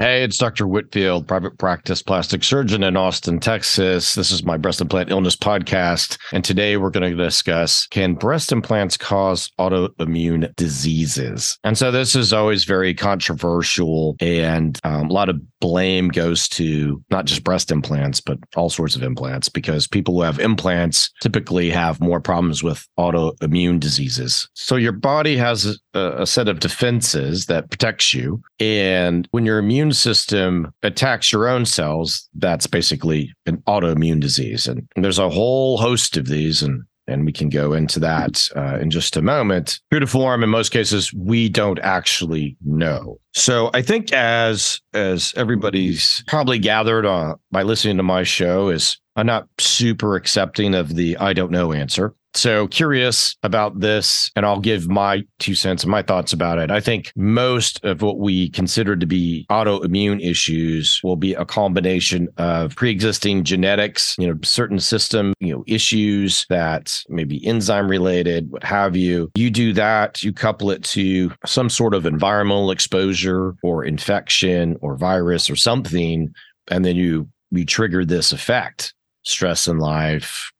Hey, it's Dr. Whitfield, private practice plastic surgeon in Austin, Texas. This is my breast implant illness podcast. And today we're going to discuss can breast implants cause autoimmune diseases? And so this is always very controversial, and um, a lot of blame goes to not just breast implants, but all sorts of implants because people who have implants typically have more problems with autoimmune diseases. So your body has a, a set of defenses that protects you. And when your immune system attacks your own cells, that's basically an autoimmune disease. And there's a whole host of these. And and we can go into that uh, in just a moment. True to form, in most cases, we don't actually know. So I think as as everybody's probably gathered uh, by listening to my show is I'm not super accepting of the I don't know answer. So curious about this, and I'll give my two cents and my thoughts about it. I think most of what we consider to be autoimmune issues will be a combination of pre-existing genetics, you know, certain system, you know, issues that may be enzyme related, what have you. You do that, you couple it to some sort of environmental exposure or infection or virus or something, and then you you trigger this effect stress in life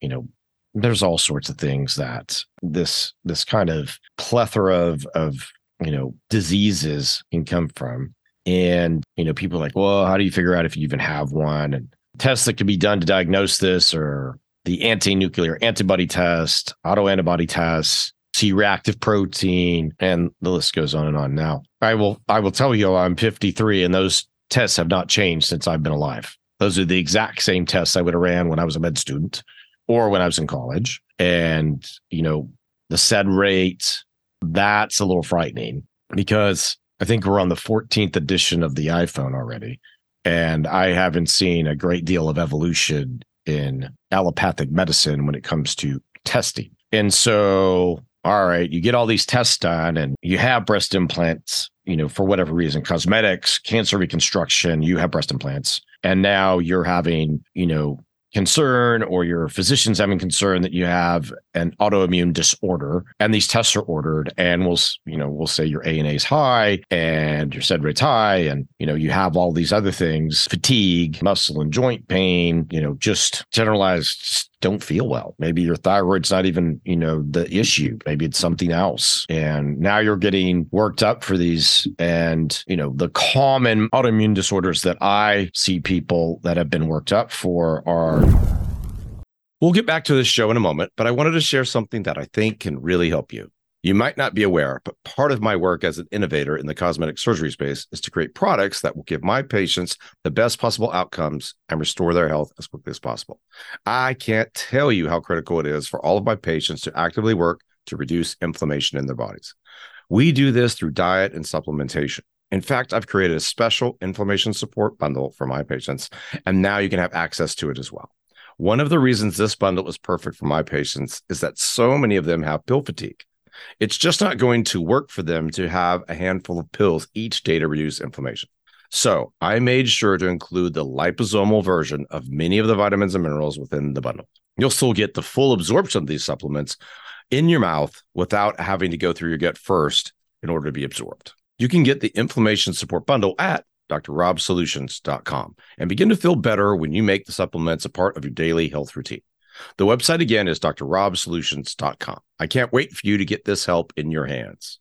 you know there's all sorts of things that this this kind of plethora of of you know diseases can come from. And you know people are like well how do you figure out if you even have one? And tests that can be done to diagnose this or the anti-nuclear antibody test autoantibody tests c-reactive protein and the list goes on and on. Now i will i will tell you i'm 53 and those tests have not changed since i've been alive. Those are the exact same tests i would have ran when i was a med student or when I was in college. And, you know, the SED rate, that's a little frightening because I think we're on the 14th edition of the iPhone already. And I haven't seen a great deal of evolution in allopathic medicine when it comes to testing. And so, all right, you get all these tests done and you have breast implants, you know, for whatever reason, cosmetics, cancer reconstruction, you have breast implants. And now you're having, you know, concern or your physician's having concern that you have an autoimmune disorder and these tests are ordered and we'll you know we'll say your ANA is high and your SED rate's high and you know you have all these other things fatigue muscle and joint pain you know just generalized don't feel well. Maybe your thyroid's not even, you know, the issue. Maybe it's something else. And now you're getting worked up for these. And, you know, the common autoimmune disorders that I see people that have been worked up for are. We'll get back to this show in a moment, but I wanted to share something that I think can really help you. You might not be aware, but part of my work as an innovator in the cosmetic surgery space is to create products that will give my patients the best possible outcomes and restore their health as quickly as possible. I can't tell you how critical it is for all of my patients to actively work to reduce inflammation in their bodies. We do this through diet and supplementation. In fact, I've created a special inflammation support bundle for my patients, and now you can have access to it as well. One of the reasons this bundle is perfect for my patients is that so many of them have pill fatigue. It's just not going to work for them to have a handful of pills each day to reduce inflammation. So I made sure to include the liposomal version of many of the vitamins and minerals within the bundle. You'll still get the full absorption of these supplements, in your mouth without having to go through your gut first in order to be absorbed. You can get the inflammation support bundle at drrobsolutions.com and begin to feel better when you make the supplements a part of your daily health routine. The website again is drrobsolutions.com. I can't wait for you to get this help in your hands.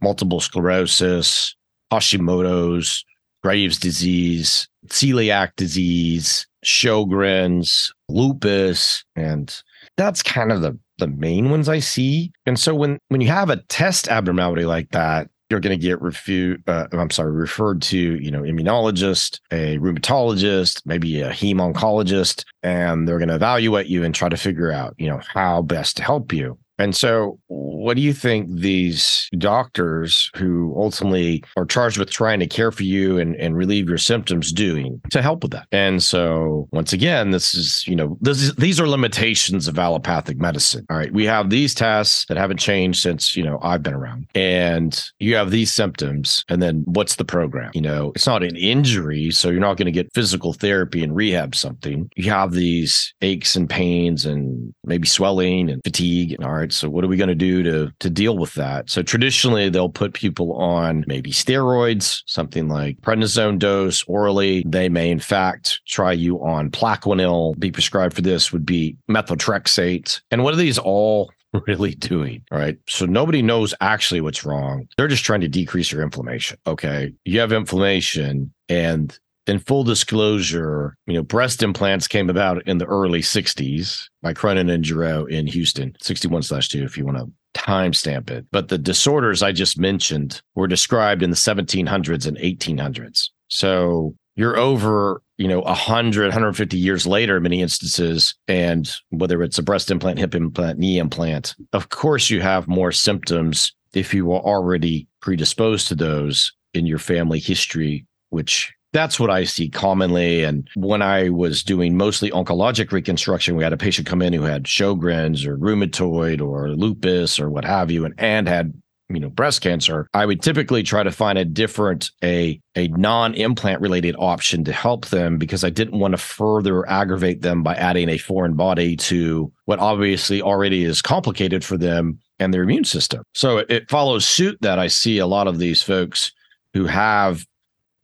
Multiple sclerosis, Hashimoto's, Graves' disease, celiac disease, Sjogren's, lupus, and that's kind of the the main ones I see. And so when when you have a test abnormality like that, you're going to get refu- uh, I'm sorry, referred to, you know, immunologist, a rheumatologist, maybe a heme oncologist, and they're going to evaluate you and try to figure out, you know, how best to help you. And so, what do you think these doctors who ultimately are charged with trying to care for you and, and relieve your symptoms doing to help with that? And so, once again, this is, you know, is, these are limitations of allopathic medicine. All right. We have these tests that haven't changed since, you know, I've been around. And you have these symptoms. And then what's the program? You know, it's not an injury. So, you're not going to get physical therapy and rehab something. You have these aches and pains and maybe swelling and fatigue. And all right so what are we going to do to to deal with that? So traditionally they'll put people on maybe steroids, something like prednisone dose orally. They may in fact try you on Plaquenil. Be prescribed for this would be methotrexate. And what are these all really doing? All right. So nobody knows actually what's wrong. They're just trying to decrease your inflammation. Okay. You have inflammation and in full disclosure, you know, breast implants came about in the early 60s by Cronin and Gerow in Houston, 61 slash 2, if you want to timestamp it. But the disorders I just mentioned were described in the 1700s and 1800s. So you're over, you know, 100, 150 years later, in many instances. And whether it's a breast implant, hip implant, knee implant, of course, you have more symptoms if you were already predisposed to those in your family history, which that's what I see commonly. And when I was doing mostly oncologic reconstruction, we had a patient come in who had Sjogren's or rheumatoid or lupus or what have you, and, and had you know breast cancer i would typically try to find a different a a non-implant related option to help them because i didn't want to further aggravate them by adding a foreign body to what obviously already is complicated for them and their immune system so it follows suit that i see a lot of these folks who have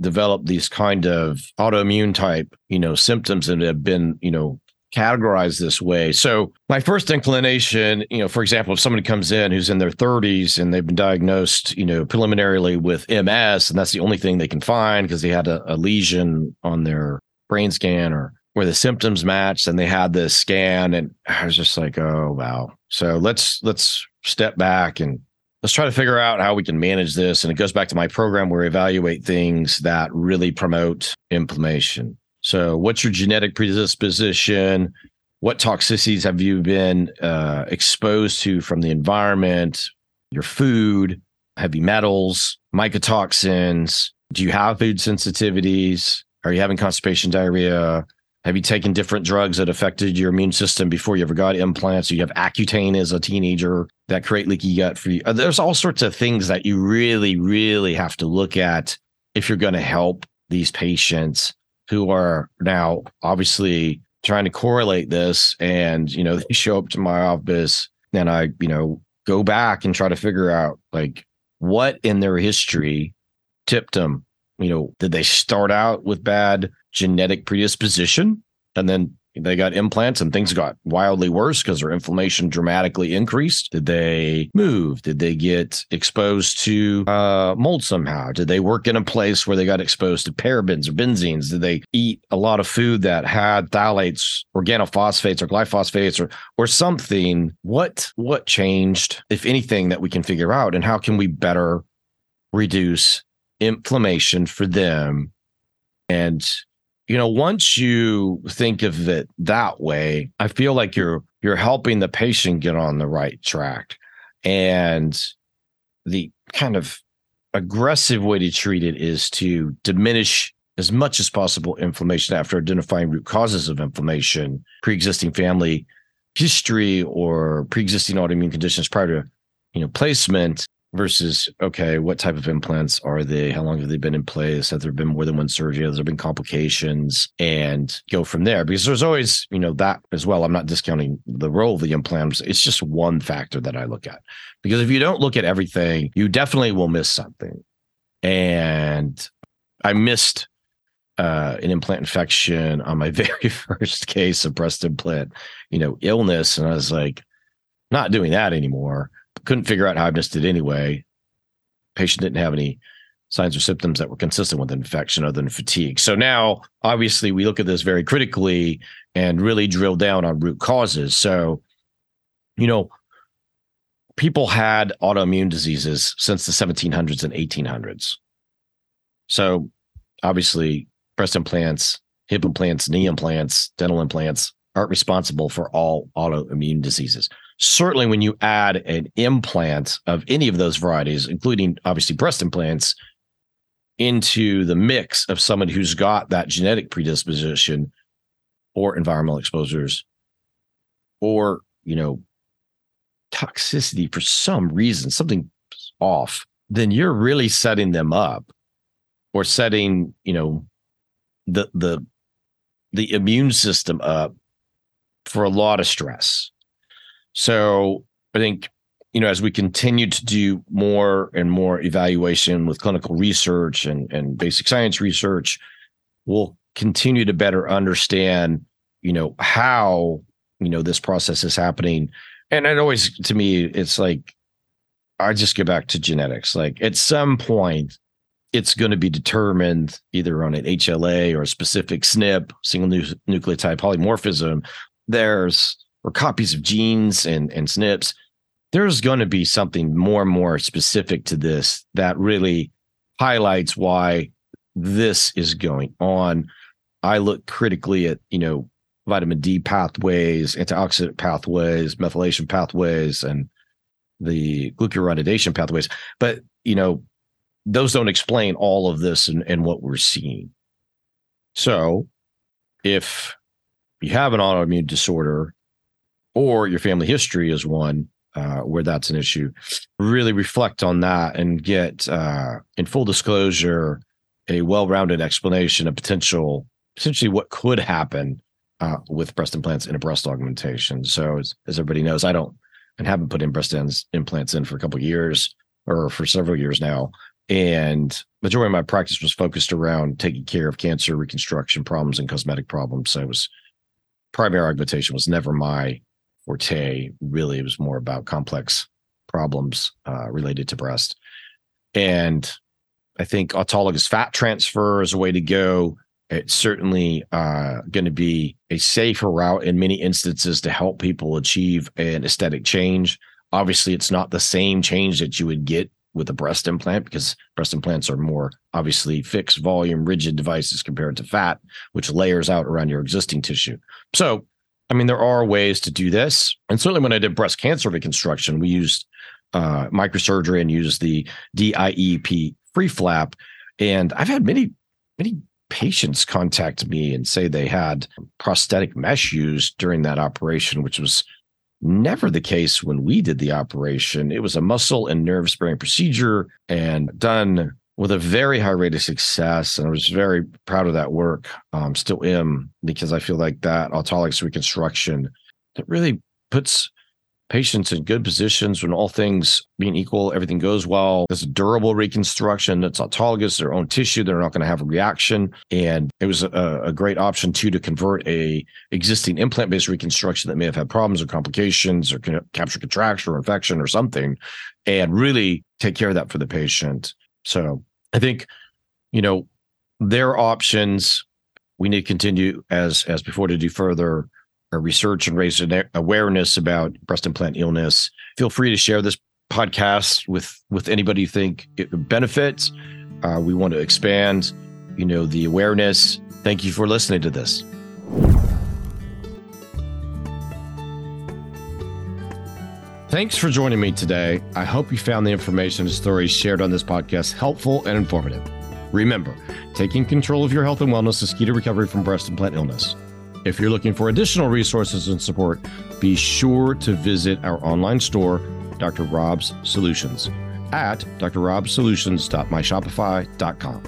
developed these kind of autoimmune type, you know, symptoms that have been, you know, categorized this way. So my first inclination, you know, for example, if somebody comes in who's in their 30s and they've been diagnosed, you know, preliminarily with MS, and that's the only thing they can find because they had a, a lesion on their brain scan or where the symptoms matched and they had this scan and I was just like, oh wow. So let's let's step back and let's try to figure out how we can manage this. And it goes back to my program where we evaluate things that really promote inflammation. So, what's your genetic predisposition? What toxicities have you been uh, exposed to from the environment, your food, heavy metals, mycotoxins? Do you have food sensitivities? Are you having constipation, diarrhea? Have you taken different drugs that affected your immune system before you ever got implants? You have Accutane as a teenager that create leaky gut for you. Uh, there's all sorts of things that you really, really have to look at if you're going to help these patients who are now obviously trying to correlate this. And, you know, they show up to my office and I, you know, go back and try to figure out like what in their history tipped them. You know, did they start out with bad genetic predisposition and then they got implants and things got wildly worse because their inflammation dramatically increased? Did they move? Did they get exposed to uh, mold somehow? Did they work in a place where they got exposed to parabens or benzenes? Did they eat a lot of food that had phthalates, organophosphates, or glyphosates, or or something? What what changed, if anything, that we can figure out, and how can we better reduce inflammation for them. And you know once you think of it that way i feel like you're you're helping the patient get on the right track. And the kind of aggressive way to treat it is to diminish as much as possible inflammation after identifying root causes of inflammation pre-existing family history or pre-existing autoimmune conditions prior to you know placement versus okay, what type of implants are they? How long have they been in place? Have there been more than one surgery? Has there been complications? And go from there because there's always, you know, that as well. I'm not discounting the role of the implants. It's just one factor that I look at because if you don't look at everything, you definitely will miss something. And I missed uh, an implant infection on my very first case of breast implant, you know, illness, and I was like, not doing that anymore couldn't figure out how I missed it anyway. Patient didn't have any signs or symptoms that were consistent with infection other than fatigue. So now, obviously, we look at this very critically and really drill down on root causes. So, you know, people had autoimmune diseases since the 1700s and 1800s. So, obviously, breast implants, hip implants, knee implants, dental implants aren't responsible for all autoimmune diseases certainly when you add an implant of any of those varieties, including obviously breast implants, into the mix of someone who's got that genetic predisposition or environmental exposures or, you know, toxicity for some reason, something off, then you're really setting them up or setting, you know, the the the immune system up for a lot of stress so I think, you know, as we continue to do more and more evaluation with clinical research and, and basic science research, we'll continue to better understand, you know, how, you know, this process is happening. And it always, to me, it's like, I just go back to genetics. Like at some point, it's going to be determined either on an HLA or a specific SNP, single nu- nucleotide polymorphism. There's or copies of genes and, and SNPs, there's going to be something more and more specific to this that really highlights why this is going on. I look critically at, you know, vitamin D pathways, antioxidant pathways, methylation pathways, and the glucuronidation pathways. But, you know, those don't explain all of this and, and what we're seeing. So if you have an autoimmune disorder or your family history is one uh, where that's an issue. Really reflect on that and get, uh, in full disclosure, a well-rounded explanation of potential, potentially what could happen uh, with breast implants in a breast augmentation. So, as, as, everybody knows, I don't and haven't put in breast implants in for a couple years or for several years now. And majority of my practice was focused around taking care of cancer reconstruction problems and cosmetic problems. So it was primary augmentation was never my forte. Really, was more about complex problems uh, related to breast. And I think autologous fat transfer is a way to go. It's certainly uh, going to be a safer route in many instances to help people achieve an aesthetic change. Obviously, it's not the same change that you would get with a breast implant because breast implants are more obviously fixed volume, rigid devices compared to fat, which layers out around your existing tissue. So I mean, there are ways to do this. And certainly when I did breast cancer reconstruction, we used uh, microsurgery and used the DIEP free flap. And I've had many, many patients contact me and say they had prosthetic mesh used during that operation, which was never the case when we did the operation. It was a muscle and nerve sparing procedure and done with a very high rate of success. And I was very proud of that work. Um, still am because I feel like that autologous reconstruction that really puts patients in good positions when all things being equal, everything goes well. A durable reconstruction. that's autologous, their own tissue. They're not going to have a reaction. And it was a, a great option too to convert a existing implant-based reconstruction that may have had problems or complications or capsular contracture or infection or something and really take care of that for the patient so I think, you know, their options. We need to continue as as before to do further uh, research and raise awareness about breast implant illness. Feel free to share this podcast with with anybody you think it benefits. Uh, we want to expand, you know, the awareness. Thank you for listening to this. Thanks for joining me today. I hope you found the information and stories shared on this podcast helpful and informative. Remember, taking control of your health and wellness is key to recovery from breast implant illness. If you're looking for additional resources and support, be sure to visit our online store, Dr. Rob's Solutions. at drrobsolutions.myshopify.com.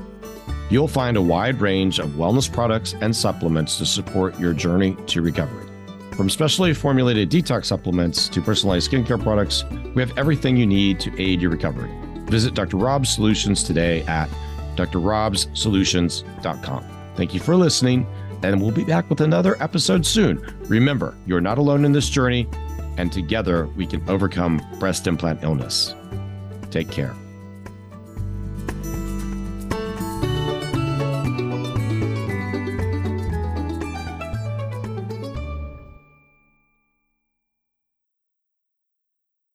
You'll find a wide range of wellness products and supplements to support your journey to recovery. From specially formulated detox supplements to personalized skincare products, we have everything you need to aid your recovery. Visit Dr. Rob's Solutions today at drrobsolutions.com. Thank you for listening, and we'll be back with another episode soon. Remember, you're not alone in this journey, and together we can overcome breast implant illness. Take care.